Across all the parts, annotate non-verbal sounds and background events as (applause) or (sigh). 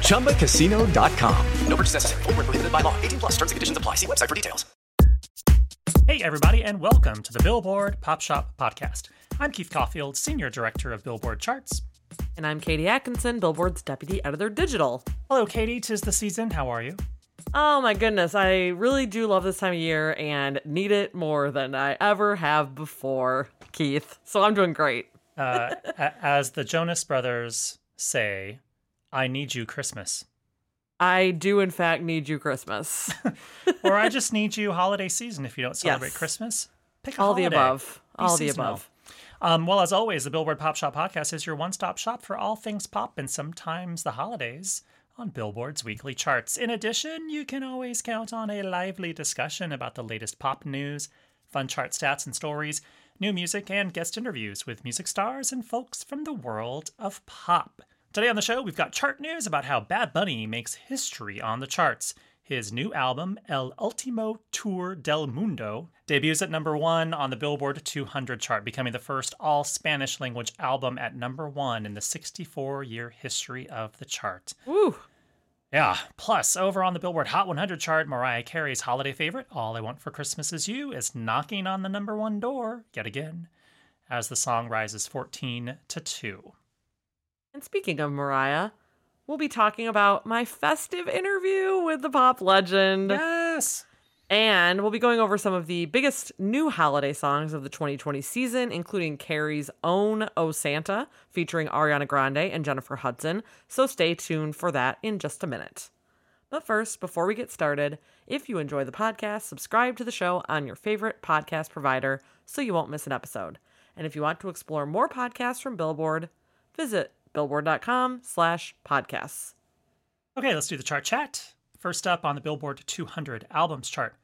ChumbaCasino.com. No purchase necessary. Void were prohibited by law. 18 plus. Terms and conditions apply. See website for details. Hey, everybody, and welcome to the Billboard Pop Shop Podcast. I'm Keith Caulfield, Senior Director of Billboard Charts. And I'm Katie Atkinson, Billboard's Deputy Editor Digital. Hello, Katie. Tis the season. How are you? Oh my goodness, I really do love this time of year and need it more than I ever have before, Keith. So I'm doing great. Uh, (laughs) as the Jonas Brothers say, I need you Christmas. I do, in fact, need you Christmas. (laughs) Or I (laughs) just need you holiday season if you don't celebrate Yes. Christmas. Pick All the above. Be All the above. Um, well, as always, the Billboard Pop Shop Podcast is your one stop shop for all things pop and sometimes the holidays on Billboard's weekly charts. In addition, you can always count on a lively discussion about the latest pop news, fun chart stats and stories, new music, and guest interviews with music stars and folks from the world of pop. Today on the show, we've got chart news about how Bad Bunny makes history on the charts. His new album, El Ultimo Tour del Mundo, debuts at number one on the Billboard 200 chart, becoming the first all Spanish language album at number one in the 64 year history of the chart. Woo. Yeah. Plus, over on the Billboard Hot 100 chart, Mariah Carey's holiday favorite, All I Want for Christmas Is You, is knocking on the number one door yet again as the song rises 14 to 2. And speaking of Mariah, we'll be talking about my festive interview with the pop legend. Yes. And we'll be going over some of the biggest new holiday songs of the 2020 season, including Carey's own Oh Santa, featuring Ariana Grande and Jennifer Hudson. So stay tuned for that in just a minute. But first, before we get started, if you enjoy the podcast, subscribe to the show on your favorite podcast provider so you won't miss an episode. And if you want to explore more podcasts from Billboard, visit billboard.com slash podcasts. Okay, let's do the chart chat. First up on the Billboard 200 albums chart,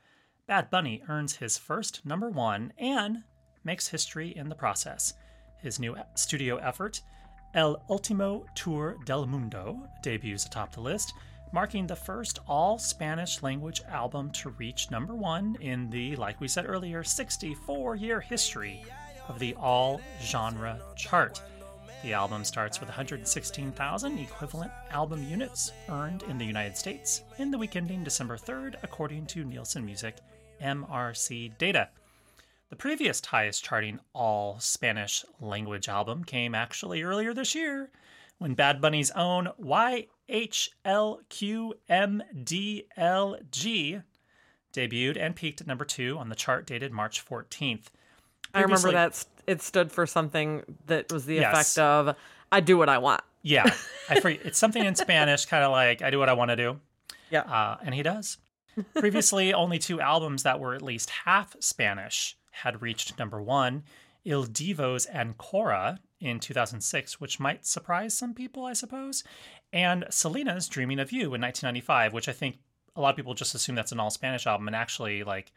Bad Bunny earns his first number one and makes history in the process. His new studio effort, El Ultimo Tour del Mundo, debuts atop the list, marking the first all Spanish language album to reach number one in the, like we said earlier, 64 year history of the all genre chart. The album starts with 116,000 equivalent album units earned in the United States in the week ending December 3rd, according to Nielsen Music MRC data. The previous highest charting all Spanish language album came actually earlier this year when Bad Bunny's own YHLQMDLG debuted and peaked at number two on the chart dated March 14th. I remember that it stood for something that was the Yes. effect of I do what I want. Yeah, (laughs) I forget. It's something in Spanish, kind of like I do what I want to do. Yeah. Uh, and he does. Previously, (laughs) only two albums that were at least half Spanish had reached number one Il Divo's Ancora in 2006, which might surprise some people, I suppose, and Selena's Dreaming of You in 1995, which I think a lot of people just assume that's an all Spanish album, and actually, like,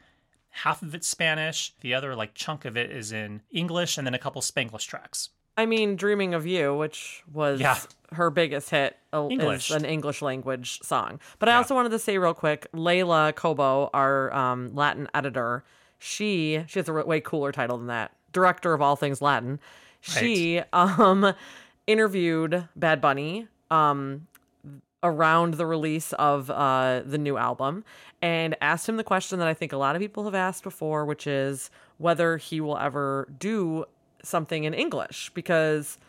half of it's Spanish, the other, like, chunk of it is in English, and then a couple Spanglish tracks. I mean, Dreaming of You, which was Yeah. her biggest hit, uh, English. is an English language song. But I also wanted to say real quick, Leila Cobo, our um, Latin editor, she she has a way cooler title than that. Director of all things Latin. She um interviewed Bad Bunny um around the release of uh, the new album and asked him the question that I think a lot of people have asked before, which is whether he will ever do something in English because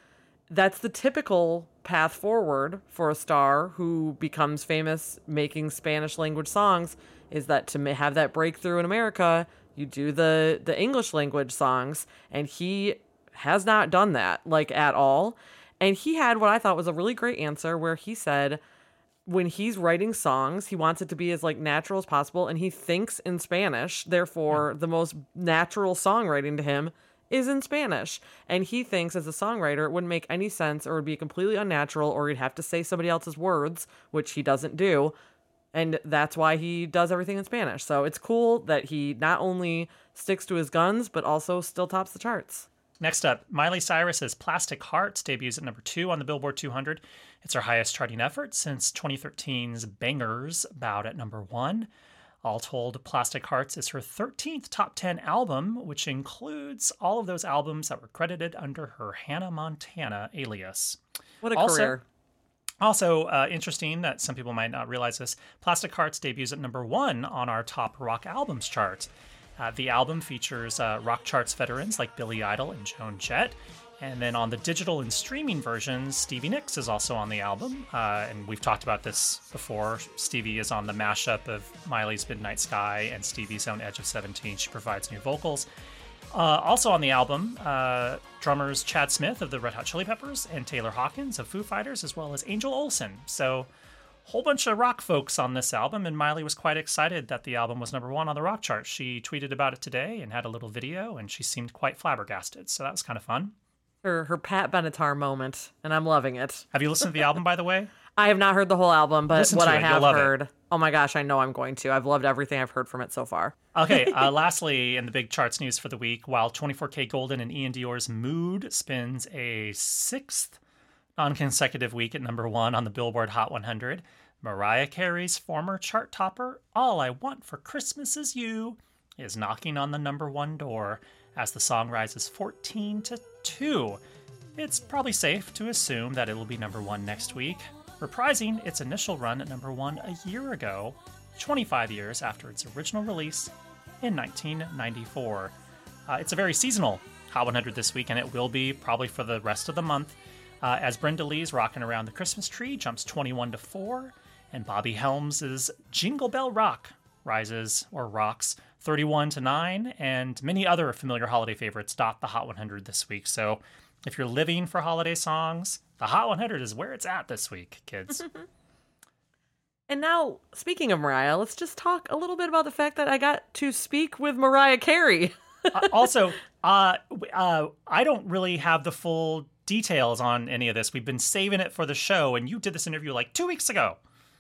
that's the typical path forward for a star who becomes famous making Spanish language songs is that to have that breakthrough in America, you do the the English language songs, and he has not done that like at all. And he had what I thought was a really great answer where he said when he's writing songs, he wants it to be as like natural as possible and he thinks in Spanish. Therefore, the most natural songwriting to him is in Spanish. And he thinks as a songwriter it wouldn't make any sense or would be completely unnatural or he'd have to say somebody else's words, which he doesn't do. And that's why he does everything in Spanish. So it's cool that he not only sticks to his guns, but also still tops the charts. Next up, Miley Cyrus's Plastic Hearts debuts at number two on the Billboard 200. It's her highest charting effort since 2013's Bangerz, bowed at number one. All told, Plastic Hearts is her 13th top 10 album, which includes all of those albums that were credited under her Hannah Montana alias. What a Also- career. Also, uh, interesting that some people might not realize this Plastic Hearts debuts at number one on our top rock albums chart. Uh, the album features uh, rock charts veterans like Billy Idol and Joan Jett. And then on the digital and streaming versions, Stevie Nicks is also on the album. Uh, and we've talked about this before. Stevie is on the mashup of Miley's Midnight Sky and Stevie's own Edge of 17. She provides new vocals. Uh, also on the album, uh, drummers Chad Smith of the Red Hot Chili Peppers and Taylor Hawkins of Foo Fighters, as well as Angel Olsen. So, whole bunch of rock folks on this album, and Miley was quite excited that the album was number one on the rock chart. She tweeted about it today and had a little video, and she seemed quite flabbergasted. So that was kind of fun. Her her Pat Benatar moment, and I'm loving it. Have you listened to the album, by the way? (laughs) I have not heard the whole album, but Listen what I it, have love it. heard, oh my gosh, I know I'm going to. I've loved everything I've heard from it so far. Okay, (laughs) uh, lastly, in the big charts news for the week, while 24kGoldn and Iann Dior's Mood spins a sixth non consecutive week at number one on the Billboard Hot 100, Mariah Carey's former chart topper, All I Want for Christmas Is You, is knocking on the number one door as the song rises 14 to 2. It's probably safe to assume that it will be number one next week, reprising its initial run at number one a year ago, 25 years after its original release in 1994. Uh, it's a very seasonal Hot 100 this week, and it will be probably for the rest of the month. Uh, as Brenda Lee's Rockin' Around the Christmas Tree jumps 21 to 4, and Bobby Helms' Jingle Bell Rock rises or rocks 31 to 9, and many other familiar holiday favorites dot the Hot 100 this week. So if you're living for holiday songs, the Hot 100 is where it's at this week, kids. (laughs) And now, speaking of Mariah, let's just talk a little bit about the fact that I got to speak with Mariah Carey. (laughs) Uh, also, uh, uh, I don't really have the full details on any of this. We've been saving it for the show, and you did this interview like two weeks ago.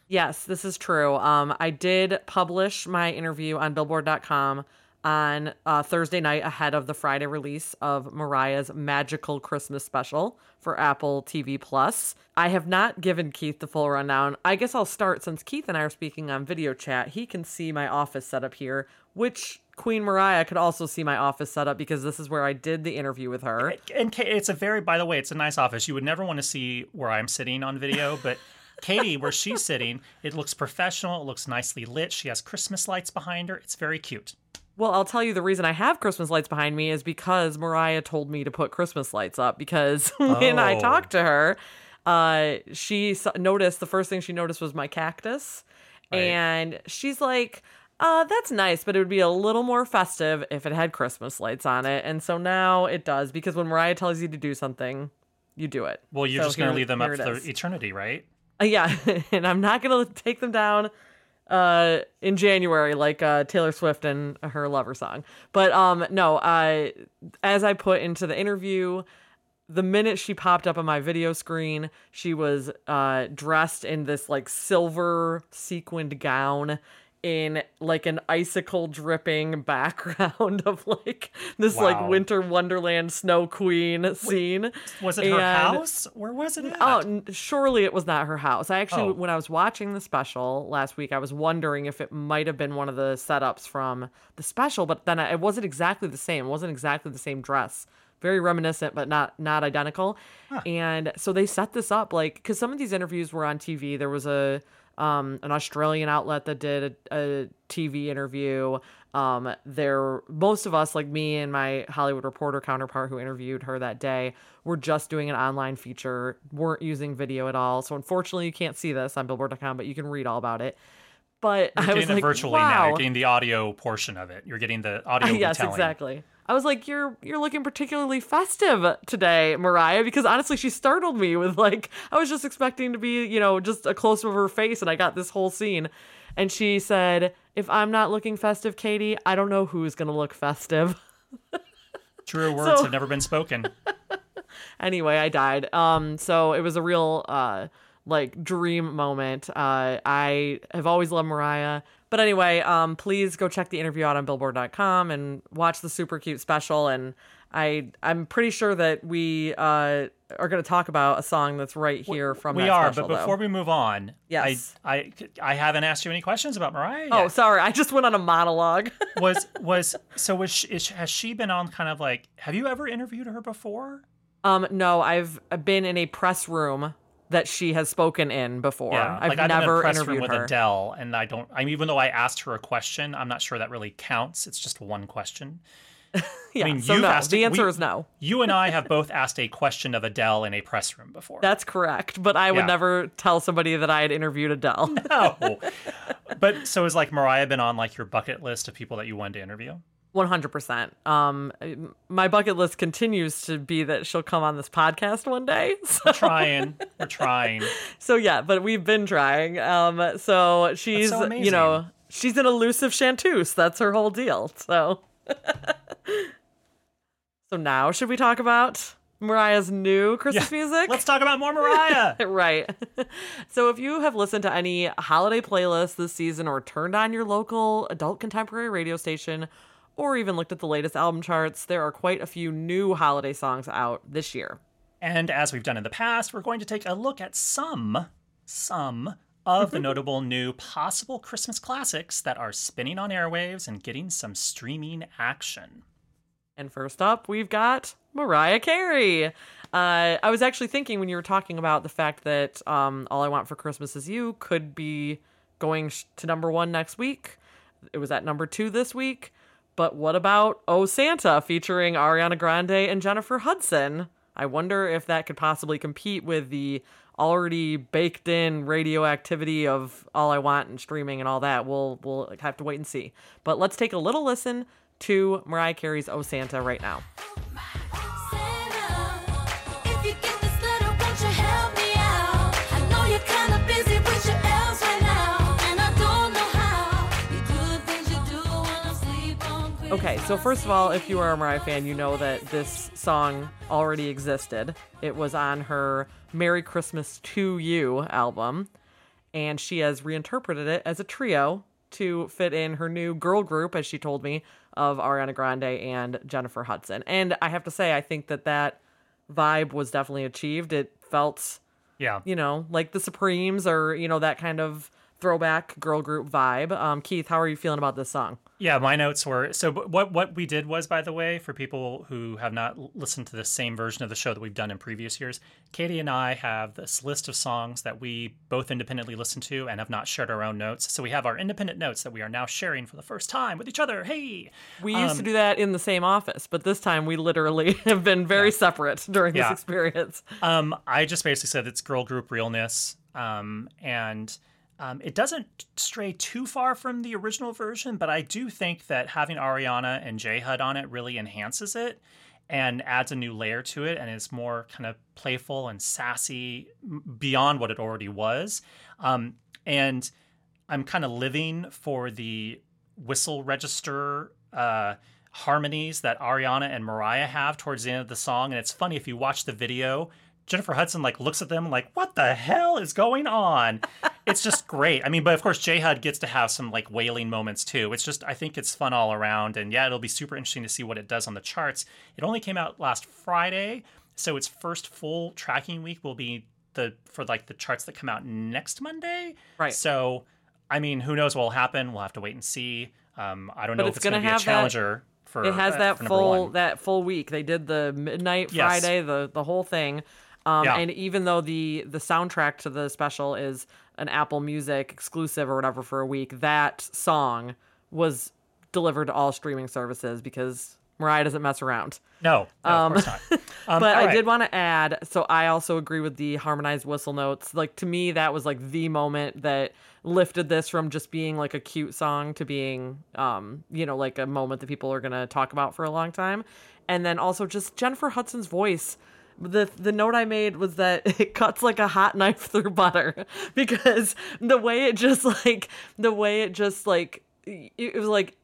Yes, this is true. Um, I did publish my interview on Billboard.com on uh, Thursday night ahead of the Friday release of Mariah's Magical Christmas Special for Apple TV Plus. I have not given Keith the full rundown. I guess I'll start since Keith and I are speaking on video chat. He can see my office setup here, which Queen Mariah could also see my office setup because this is where I did the interview with her. And it's a very, by the way, it's a nice office. You would never want to see where I'm sitting on video, but (laughs) Katie, where she's sitting, it looks professional. It looks nicely lit. She has Christmas lights behind her. It's very cute. Well, I'll tell you the reason I have Christmas lights behind me is because Mariah told me to put Christmas lights up because (laughs) when I Oh. talked to her, uh, she noticed the first thing she noticed was my cactus. Right. And she's like, uh, that's nice, but it would be a little more festive if it had Christmas lights on it. And so now it does because when Mariah tells you to do something, you do it. Well, you're So just going to leave them up for eternity, right? Uh, yeah, (laughs) and I'm not gonna take them down uh in January like uh Taylor Swift and her lover song. But um no, I as I put into the interview, the minute she popped up on my video screen, she was uh dressed in this like silver sequined gown in like an icicle dripping (laughs) background of like this like winter wonderland snow queen scene. Was it her house? Where was it at? Oh, surely it was not her house. I actually, Oh. when I was watching the special last week, I was wondering if it might have been one of the setups from the special, but then it wasn't exactly the same. It wasn't exactly the same dress. Very reminiscent, but not not identical. And so they set this up like because some of these interviews were on TV. There was a um, an Australian outlet that did a, a TV interview. Um, there, most of us, like me and my Hollywood Reporter counterpart who interviewed her that day, were just doing an online feature, weren't using video at all. So unfortunately, you can't see this on Billboard.com, but you can read all about it. but You're I getting was it like, virtually wow. now. You're getting the audio portion of it. You're getting the audio. (laughs) yes, retelling. exactly. I was like, "You're you're looking particularly festive today, Mariah," because honestly, she startled me with like I was just expecting to be, you know, just a close up of her face, and I got this whole scene, and she said, "If I'm not looking festive, Katie, I don't know who's gonna look festive." (laughs) Truer words So- have never been spoken. (laughs) anyway, I died. Um, so it was a real uh like dream moment. Uh, I have always loved Mariah. But anyway, um, please go check the interview out on Billboard.com and watch the super cute special. And I I'm pretty sure that we uh are going to talk about a song that's right here from we are, special, but before though. we move on, Yes. I, I I haven't asked you any questions about Mariah. Oh, sorry, I just went on a monologue. (laughs) was was so was she, is, has she been on kind of like? Have you ever interviewed her before? um, no, I've been in a press room that she has spoken in before. Yeah, I've like I'm never a interviewed room with her. Adele, and I don't. I mean, even though I asked her a question, I'm not sure that really counts. It's just one question. (laughs) Yeah, I mean, so no, asked the answer we- is no. You and I have both asked a question of Adele in a press room before. That's correct, but I would Yeah. never tell somebody that I had interviewed Adele. (laughs) no. but so is like Mariah been on like your bucket list of people that you wanted to interview? 100%. Um my bucket list continues to be that she'll come on this podcast one day. (laughs) So, We're trying. We're trying. so yeah, but we've been trying. Um so she's, so you know, she's an elusive chanteuse. That's her whole deal. So (laughs) So now should we talk about Mariah's new Christmas music? Let's talk about more Mariah. (laughs) right. so if you have listened to any holiday playlist this season or turned on your local adult contemporary radio station or even looked at the latest album charts, there are quite a few new holiday songs out this year. And as we've done in the past, we're going to take a look at some, some of the notable new possible Christmas classics that are spinning on airwaves and getting some streaming action. And first up, we've got Mariah Carey. Uh, I was actually thinking when you were talking about the fact that um, All I Want for Christmas Is You could be going sh- to number one next week. It was at number two this week. But what about Oh Santa featuring Ariana Grande and Jennifer Hudson? I wonder if that could possibly compete with the already baked in radioactivity of All I Want and streaming and all that. We'll we'll have to wait and see. But let's take a little listen to Mariah Carey's Oh Santa right now. Okay, so first of all, if you are a Mariah fan, you know that this song already existed. It was on her Merry Christmas to You album, and she has reinterpreted it as a trio to fit in her new girl group, as she told me, of Ariana Grande and Jennifer Hudson. And I have to say, I think that that vibe was definitely achieved. It felt Yeah. you know, like the Supremes or, you know, that kind of throwback girl group vibe. Um, Keith, how are you feeling about this song? Yeah, my notes were so. What what we did was, by the way, for people who have not listened to the same version of the show that we've done in previous years, Katie and I have this list of songs that we both independently listen to and have not shared our own notes. So we have our independent notes that we are now sharing for the first time with each other. Hey, We used to Um, do that in the same office, but this time we literally (laughs) have been very separate during Yeah. this experience. Um, I just basically said it's girl group realness, um, and um, it doesn't stray too far from the original version, but I do think that having Ariana and J Hud on it really enhances it and adds a new layer to it, and is more kind of playful and sassy beyond what it already was. Um, and I'm kind of living for the whistle register uh, harmonies that Ariana and Mariah have towards the end of the song. And it's funny if you watch the video, Jennifer Hudson like looks at them like, "What the hell is going on?" (laughs) it's just great. I mean, but of course, J Hud gets to have some like wailing moments too. It's just I think it's fun all around, and yeah, it'll be super interesting to see what it does on the charts. It only came out last Friday, so its first full tracking week will be the for like the charts that come out next Monday. Right. So, I mean, who knows what will happen? We'll have to wait and see. Um, I don't But know it's if it's going to be a have that- challenger for. It has uh, that full that full week. They did the midnight Yes. Friday, the the whole thing. Um, Yeah. And even though the the soundtrack to the special is an Apple Music exclusive or whatever for a week, that song was delivered to all streaming services because Mariah doesn't mess around. No, no of course not. (laughs) Um, but all I did want to add, so I also agree with the harmonized whistle notes. Like to me, that was like the moment that lifted this from just being like a cute song to being, um, you know, like a moment that people are gonna talk about for a long time. And then also just Jennifer Hudson's voice. The the note I made was that (laughs) it cuts like a hot knife through butter (laughs) because the way it just like the way it just like it it was like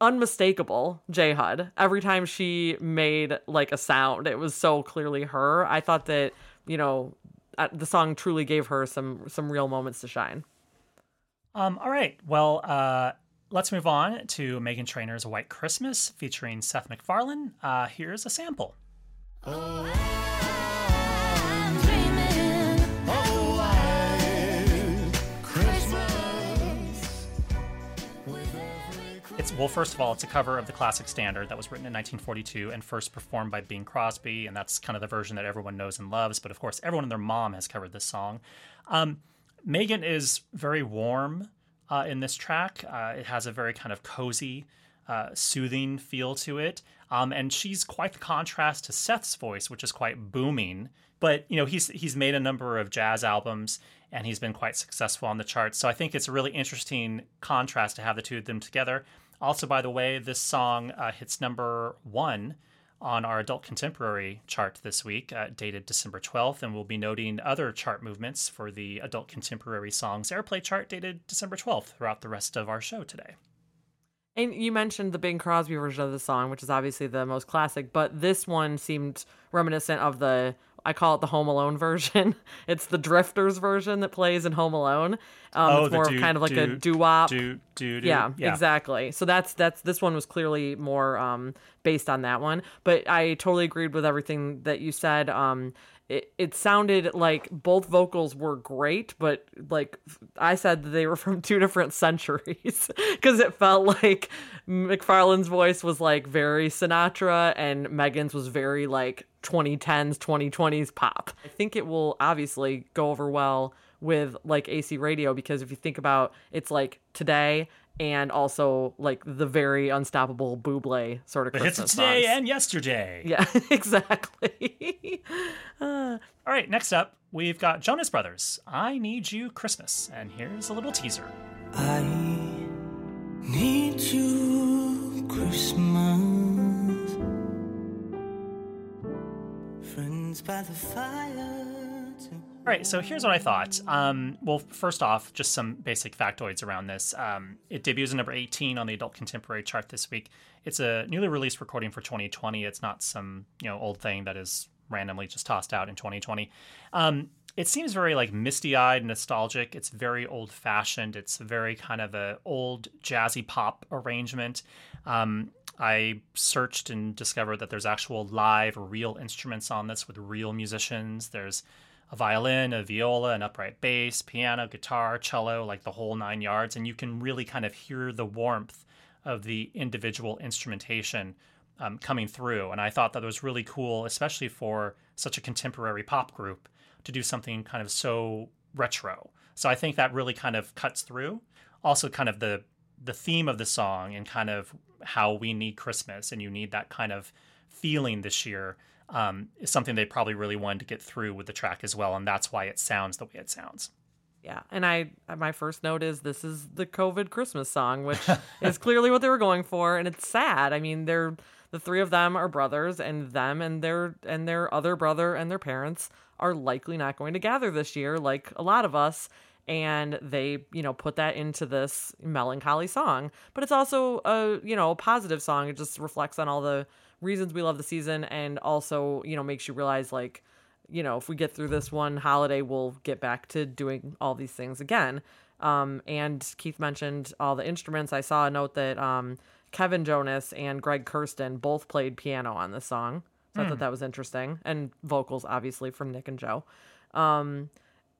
unmistakable J Hud. Every time she made like a sound, it was so clearly her. I thought that you know uh, the song truly gave her some some real moments to shine. Um, all right. Well, uh, let's move on to Meghan Trainor's White Christmas featuring Seth MacFarlane. Uh, here's a sample. I'm well, first of all, it's a cover of the classic standard that was written in 1942 and first performed by Bing Crosby, and that's kind of the version that everyone knows and loves. But of course, everyone and their mom has covered this song. Um, Meghan is very warm uh, in this track. Uh, it has a very kind of cozy, uh, soothing feel to it, um, and she's quite the contrast to Seth's voice, which is quite booming. But you know, he's he's made a number of jazz albums, and he's been quite successful on the charts. So I think it's a really interesting contrast to have the two of them together. Also, by the way, this song uh, hits number one on our adult contemporary chart this week, uh, dated December 12th, and we'll be noting other chart movements for the adult contemporary songs airplay chart dated December 12th throughout the rest of our show today. And you mentioned the Bing Crosby version of the song, which is obviously the most classic, but this one seemed reminiscent of the I call it the Home Alone version. (laughs) It's the Drifters version that plays in Home Alone. Um, Oh, it's more do- kind of like a do- doo wop. Do, do, do. yeah, exactly. So that's that's this one was clearly more um based on that one, but I totally agreed with everything that you said. Um it, it sounded like both vocals were great, but like I said they were (laughs) from two different centuries (laughs) because it felt like MacFarlane's voice was like very Sinatra and Meghan's was very like 2010s, 2020s pop. I think it will obviously go over well with like AC radio because if you think about it's like today and also like the very unstoppable Bublé sort of The hits Christmas of today songs. and yesterday. yeah, (laughs) exactly. (laughs) All right, next up, we've got Jonas Brothers. I Need You Christmas. And here's a little teaser. I need you Christmas. Friends by the fire. To... All right, so here's what I thought. Um, well, first off, just some basic factoids around this. Um, it debuts at number 18 on the adult contemporary chart this week. It's a newly released recording for 2020. It's not some you know old thing that is randomly just tossed out in 2020. Um, it seems very like misty-eyed, nostalgic. It's very old-fashioned. It's very kind of a old jazzy pop arrangement. Um, I searched and discovered that there's actual live, real instruments on this with real musicians. There's a violin, a viola, an upright bass, piano, guitar, cello, like the whole nine yards. And you can really kind of hear the warmth of the individual instrumentation um, coming through. And I thought that was really cool, especially for such a contemporary pop group to do something kind of so retro. So I think that really kind of cuts through. Also, kind of the the theme of the song and kind of how we need Christmas and you need that kind of feeling this year um, is something they probably really wanted to get through with the track as well, and that's why it sounds the way it sounds. Yeah, and I my first note is this is the COVID Christmas song, which (laughs) is clearly what they were going for, and it's sad. I mean, they're the three of them are brothers, and them and their and their other brother and their parents are likely not going to gather this year, like a lot of us. And they, you know, put that into this melancholy song, but it's also a, you know, a positive song. It just reflects on all the reasons we love the season, and also, you know, makes you realize like you know, if we get through this one holiday, we'll get back to doing all these things again. Um, and Keith mentioned all the instruments. I saw a note that um, Kevin Jonas and Greg Kurstin both played piano on this song. So I thought that was interesting. And vocals, obviously, from Nick and Joe. Um,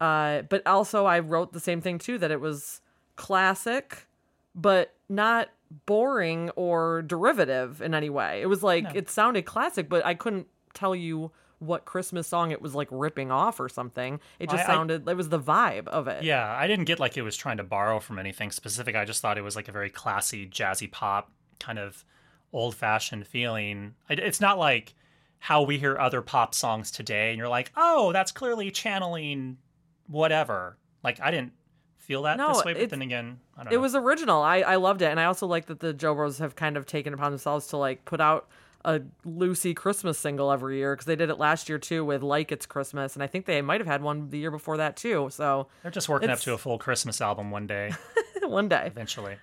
uh, but also, I wrote the same thing too that it was classic, but not boring or derivative in any way. It was like, it sounded classic, but I couldn't tell you what Christmas song it was like ripping off or something. It just I- I- sounded, it was the vibe of it. Yeah, I didn't get like it was trying to borrow from anything specific. I just thought it was like a very classy, jazzy pop, kind of old fashioned feeling. It's not like how we hear other pop songs today, and you're like, oh, that's clearly channeling whatever. Like I didn't feel that No, this way, but then again, I It know. was original. I, I loved it. And I also like that the Joe Bros have kind of taken upon themselves to like put out a Lucy Christmas single every year because they did it last year too with Like It's Christmas. And I think they might have had one the year before that too. So They're just working up to a full Christmas album one day, (laughs) one day. eventually.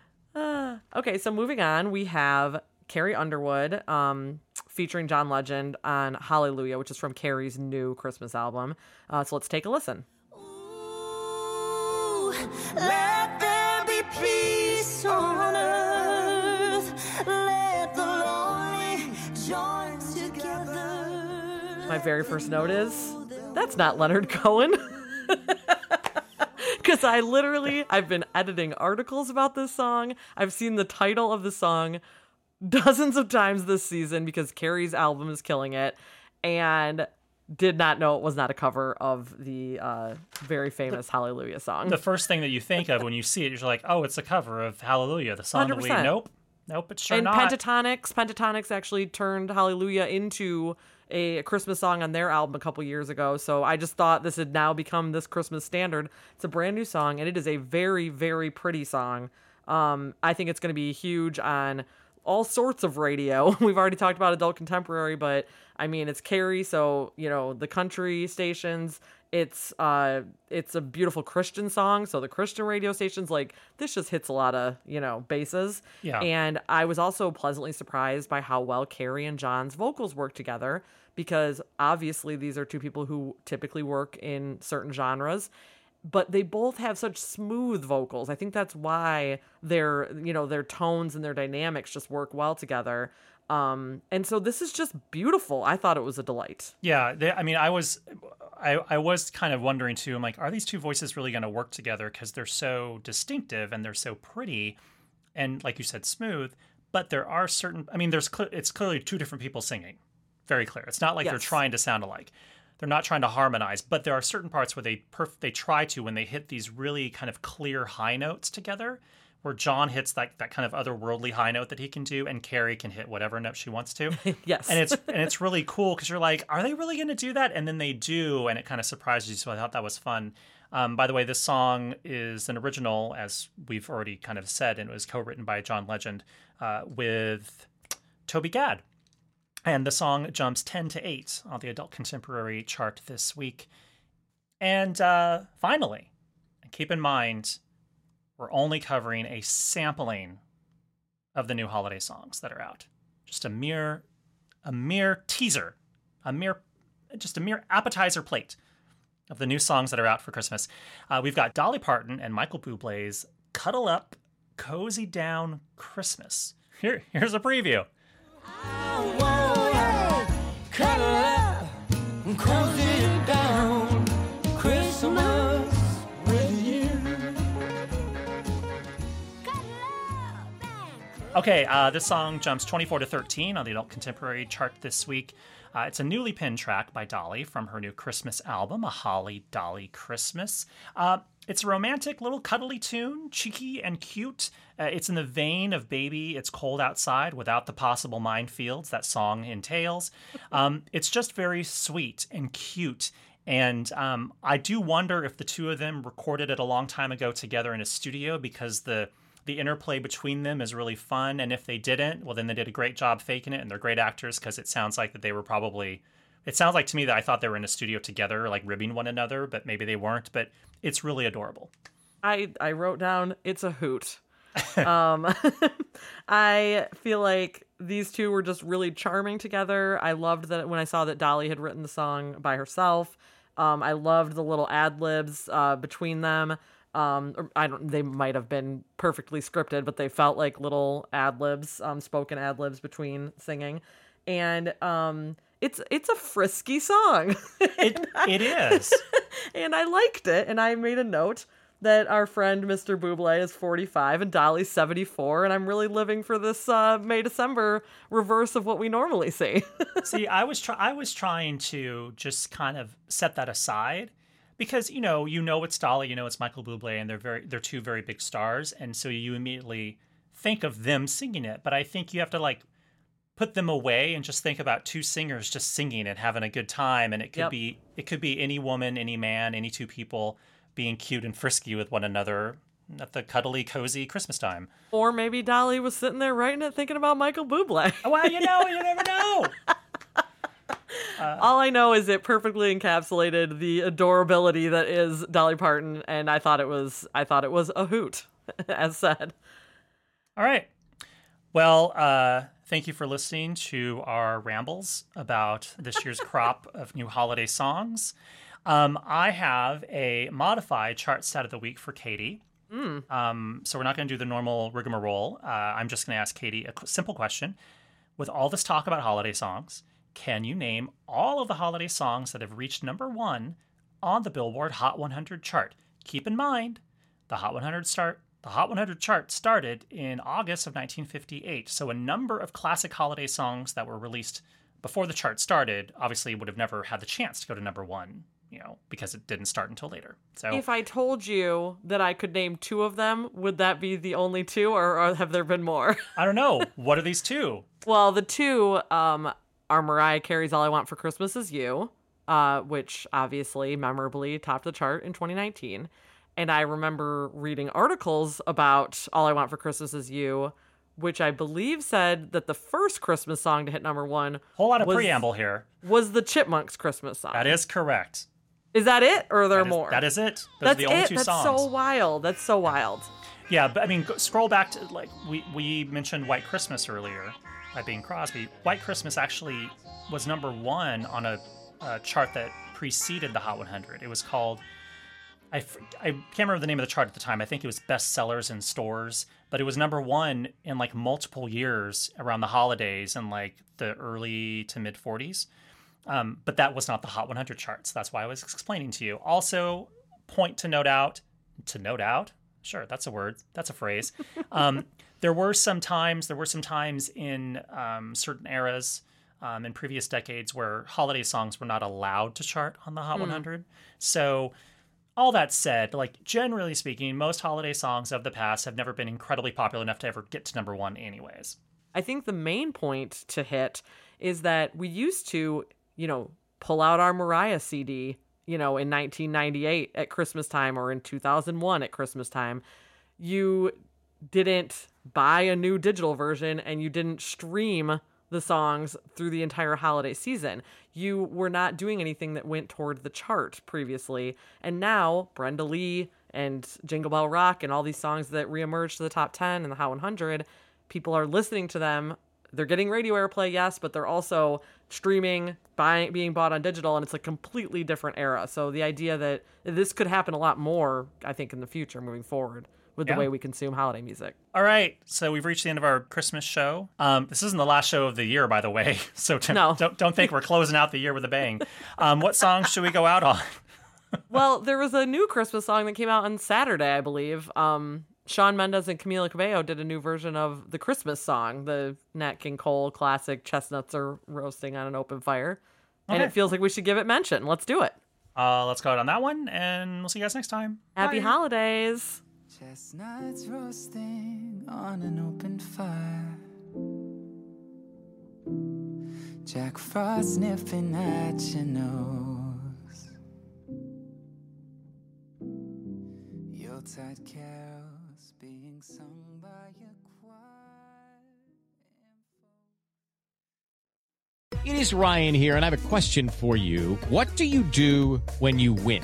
Okay, so moving on, we have Carrie Underwood um, featuring John Legend on Hallelujah, which is from Carrie's new Christmas album. Uh, so let's take a listen. Ooh, on earth. Let the lonely join together. My very first note is that's not Leonard Cohen. (laughs) Because I literally, I've been editing articles about this song. I've seen the title of the song dozens of times this season because Carrie's album is killing it, and did not know it was not a cover of the uh, very famous Hallelujah song. The first thing that you think of when you see it, you're like, oh, it's a cover of Hallelujah, the song that we. 100%. Nope, nope, it's sure and not. Pentatonix, Pentatonix actually turned Hallelujah into a Christmas song on their album a couple years ago. So I just thought this had now become this Christmas standard. It's a brand new song, and it is a very, very pretty song. Um, I think it's going to be huge on all sorts of radio. (laughs) We've already talked about adult contemporary, but I mean it's Carrie, so you know the country stations. It's uh, it's a beautiful Christian song, so the Christian radio stations like this just hits a lot of you know bases. Yeah. And I was also pleasantly surprised by how well Carrie and John's vocals work together because obviously these are two people who typically work in certain genres but they both have such smooth vocals. I think that's why their you know their tones and their dynamics just work well together. Um, and so this is just beautiful. I thought it was a delight. Yeah, they, I mean, I was, I, I was kind of wondering too. I'm like, are these two voices really going to work together? Because they're so distinctive and they're so pretty, and like you said, smooth. But there are certain. I mean, there's cle it's clearly two different people singing. Very clear. It's not like they're trying to sound alike. They're not trying to harmonize, but there are certain parts where they perf- they try to when they hit these really kind of clear high notes together. Where John hits that, that kind of otherworldly high note that he can do, and Carrie can hit whatever note she wants to. (laughs) Yes. and it's and it's really cool because you're like, are they really going to do that? And then they do, and it kind of surprises you. So I thought that was fun. Um, by the way, this song is an original, as we've already kind of said, and it was co-written by John Legend uh, with Toby Gad. And the song jumps 10 to 8 on the adult contemporary chart this week. And uh, finally, keep in mind, we're only covering a sampling of the new holiday songs that are out. Just a mere a mere teaser, a mere just a mere appetizer plate of the new songs that are out for Christmas. Uh, we've got Dolly Parton and Michael Bublé's "Cuddle Up, Cozy Down Christmas." Here, here's a preview. Cuddle up, cozy Okay, uh, this song jumps 24 to 13 on the adult contemporary chart this week. Uh, it's a newly pinned track by Dolly from her new Christmas album, A Holly Dolly Christmas. Uh, it's a romantic little cuddly tune, cheeky and cute. Uh, it's in the vein of Baby, It's Cold Outside without the possible minefields that song entails. Um, it's just very sweet and cute. And um, I do wonder if the two of them recorded it a long time ago together in a studio because the the interplay between them is really fun. And if they didn't, well, then they did a great job faking it, and they're great actors because it sounds like that they were probably. It sounds like to me that I thought they were in a studio together, like ribbing one another, but maybe they weren't. But it's really adorable. I I wrote down it's a hoot. (laughs) um, (laughs) I feel like these two were just really charming together. I loved that when I saw that Dolly had written the song by herself. Um, I loved the little ad libs uh, between them. Um, or I don't. They might have been perfectly scripted, but they felt like little ad libs, um, spoken ad libs between singing, and um, it's it's a frisky song. (laughs) It, it is. (laughs) and I liked it. And I made a note that our friend Mr. Bublé is 45 and Dolly's 74, and I'm really living for this uh, May December reverse of what we normally see. (laughs) See, I was try- I was trying to just kind of set that aside because you know you know it's Dolly, you know it's Michael Bublé, and they're very they're two very big stars, and so you immediately think of them singing it. But I think you have to like put them away and just think about two singers just singing and having a good time and it could Yep. be it could be any woman any man any two people being cute and frisky with one another at the cuddly cozy christmas time Or maybe Dolly was sitting there writing it thinking about Michael Bublé. well you know you never know (laughs) All I know is it perfectly encapsulated the adorability that is Dolly Parton, and I thought it was I thought it was a hoot, (laughs) as said. all right well uh thank you for listening to our rambles about this year's (laughs) crop of new holiday songs um, i have a modified chart stat of the week for katie Um, so we're not going to do the normal rigmarole. Uh, I'm just going to ask Katie a simple question. With all this talk about holiday songs, can you name all of the holiday songs that have reached number one on the Billboard Hot 100 chart? Keep in mind, the Hot 100 start. The Hot 100 chart started in August of 1958, so a number of classic holiday songs that were released before the chart started obviously would have never had the chance to go to number one, you know, because it didn't start until later. So If I told you that I could name two of them, would that be the only two, or, or have there been more? (laughs) I don't know. What are these two? well, the two um, are Mariah Carey's "All I Want for Christmas Is You," uh, which obviously memorably topped the chart in 2019. And I remember reading articles about "All I Want for Christmas Is You," which I believe said that the first Christmas song to hit number one Whole lot of was- preamble here. was the Chipmunks Christmas song. That is correct. Is that it, or are there That is- more? that is it. Those That's the only it. two That's songs. so wild. That's so wild. Yeah, but I mean, go, scroll back to like we we mentioned White Christmas earlier by Bing Crosby. White Christmas actually was number one on a, a chart that preceded the Hot 100. It was called—I can't remember the name of the chart at the time. I think it was bestsellers in stores, but it was number one in like multiple years around the holidays in like the early to mid 40s. Um, but that was not the Hot 100 charts. That's why I was explaining to you. Also, point to note out, to note out, sure, that's a word, that's a phrase. Um, there were some times, there were some times in um, certain eras um, in previous decades where holiday songs were not allowed to chart on the Hot 100. So, all that said, like generally speaking, most holiday songs of the past have never been incredibly popular enough to ever get to number one, anyways. I think the main point to hit is that we used to, you know, pull out our Mariah CD, you know, in 1998 at Christmas time or in 2001 at Christmas time. You didn't buy a new digital version and you didn't stream the songs through the entire holiday season. You were not doing anything that went toward the chart previously. And now Brenda Lee and Jingle Bell Rock and all these songs that reemerged to the top 10 and the Hot 100, people are listening to them. They're getting radio airplay, yes, but they're also streaming, buying, being bought on digital, and it's a completely different era. So the idea that this could happen a lot more, I think, in the future moving forward with Yeah. the way we consume holiday music. All right, so we've reached the end of our Christmas show. Um, this isn't the last show of the year, by the way, (laughs) so don't, No. don't, don't think we're closing out the year with a bang. Um, what songs should we go out on? (laughs) well, there was a new Christmas song that came out on Saturday, I believe. Um, Shawn Mendes and Camila Cabello did a new version of the Christmas song, the Nat King Cole classic "Chestnuts Are Roasting on an Open Fire," and it feels like we should give it mention. Let's do it. Uh, let's go out on that one, and we'll see you guys next time. Happy Bye. holidays. Chestnuts roasting on an open fire. Jack Frost nipping at your nose. Yuletide carols being sung by a choir. It is Ryan here, and I have a question for you. What do you do when you win?